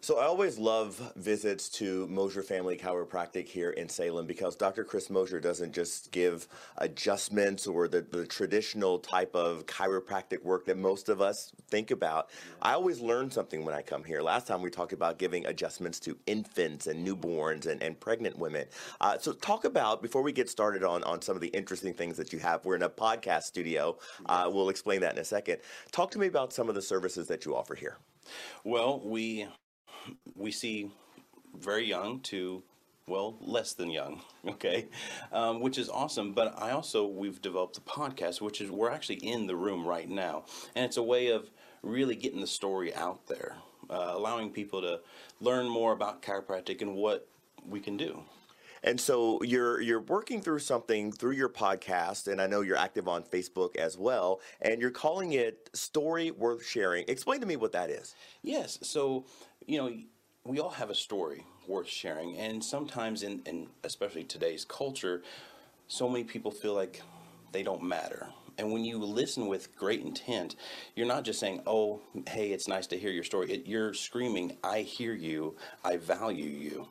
So I always love visits to Mosier Family Chiropractic here in Salem because Dr. Chris Mosier doesn't just give adjustments or the, the traditional type of chiropractic work that most of us think about. I always learn something when I come here. Last time we talked about giving adjustments to infants and newborns and, and pregnant women. Uh, so talk about, before we get started on, on some of the interesting things that you have, we're in a podcast studio. Uh, we'll explain that in a second. Talk to me about some of the services that you offer here. Well, we we see very young to well less than young okay? Um, which is awesome but i also we've developed a podcast which is we're actually in the room right now and it's a way of really getting the story out there uh, allowing people to learn more about chiropractic and what we can do and so you're you're working through something through your podcast, and I know you're active on Facebook as well, and you're calling it "Story Worth Sharing." Explain to me what that is. Yes. So you know, we all have a story worth sharing, and sometimes in, in especially today's culture, so many people feel like they don't matter. And when you listen with great intent, you're not just saying, "Oh, hey, it's nice to hear your story." It, you're screaming, "I hear you. I value you."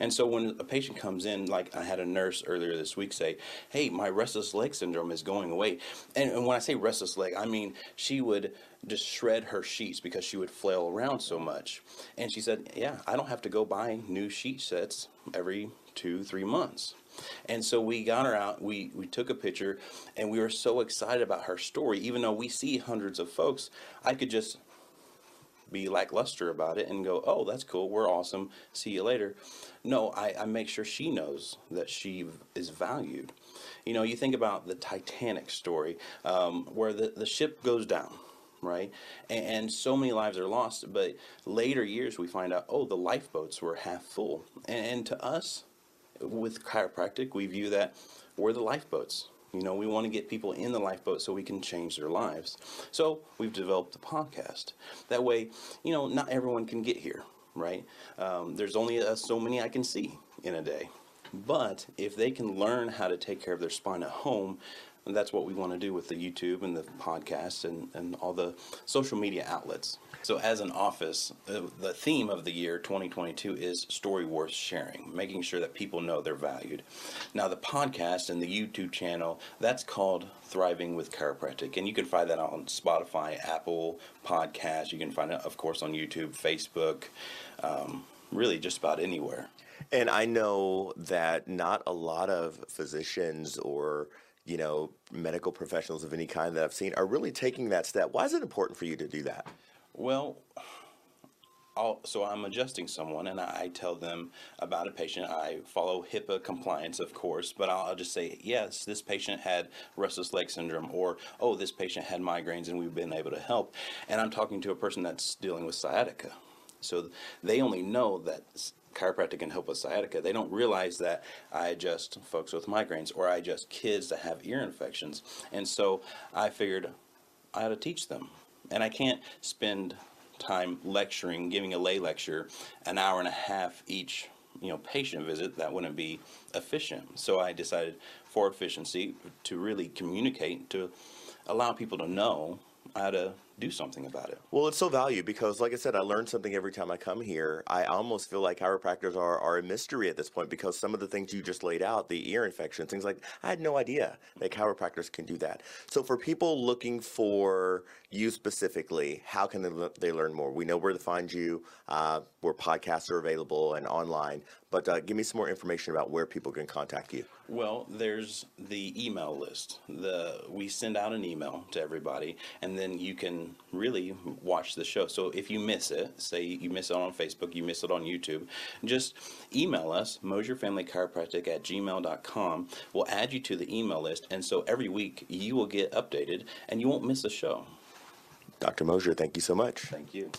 And so when a patient comes in, like I had a nurse earlier this week say, Hey, my restless leg syndrome is going away. And, and when I say restless leg, I mean she would just shred her sheets because she would flail around so much. And she said, Yeah, I don't have to go buy new sheet sets every two, three months. And so we got her out, we, we took a picture, and we were so excited about her story. Even though we see hundreds of folks, I could just be lackluster about it and go, oh, that's cool, we're awesome, see you later. No, I, I make sure she knows that she is valued. You know, you think about the Titanic story um, where the, the ship goes down, right? And, so many lives are lost, but later years we find out, oh, the lifeboats were half full. And to us, with chiropractic, we view that we're the lifeboats you know, we want to get people in the lifeboat so we can change their lives. So we've developed a podcast. That way, you know, not everyone can get here, right? Um, there's only uh, so many I can see in a day. But if they can learn how to take care of their spine at home, and that's what we want to do with the YouTube and the podcast and, and all the social media outlets. So, as an office, the theme of the year 2022 is story worth sharing, making sure that people know they're valued. Now, the podcast and the YouTube channel, that's called Thriving with Chiropractic. And you can find that on Spotify, Apple Podcasts. You can find it, of course, on YouTube, Facebook, um, really just about anywhere. And I know that not a lot of physicians or you know medical professionals of any kind that I've seen are really taking that step. Why is it important for you to do that? Well, I'll, so I'm adjusting someone and I tell them about a patient. I follow HIPAA compliance, of course, but I'll, I'll just say, yes, this patient had restless leg syndrome, or oh, this patient had migraines and we've been able to help. And I'm talking to a person that's dealing with sciatica. So they only know that chiropractic can help with sciatica. They don't realize that I adjust folks with migraines or I adjust kids that have ear infections. And so I figured I ought to teach them and I can't spend time lecturing, giving a lay lecture, an hour and a half each you know patient visit that wouldn't be efficient so i decided for efficiency to really communicate to allow people to know how to do something about it. Well, it's so valued because, like I said, I learn something every time I come here. I almost feel like chiropractors are, are a mystery at this point because some of the things you just laid out, the ear infection, things like I had no idea that chiropractors can do that. So, for people looking for you specifically, how can they, they learn more? We know where to find you, uh, where podcasts are available and online, but uh, give me some more information about where people can contact you. Well, there's the email list. The we send out an email to everybody, and then you can really watch the show. So if you miss it, say you miss it on Facebook, you miss it on YouTube, just email us, MosierFamilyChiropractic at gmail.com. We'll add you to the email list, and so every week you will get updated, and you won't miss a show. Dr. Mosier, thank you so much. Thank you.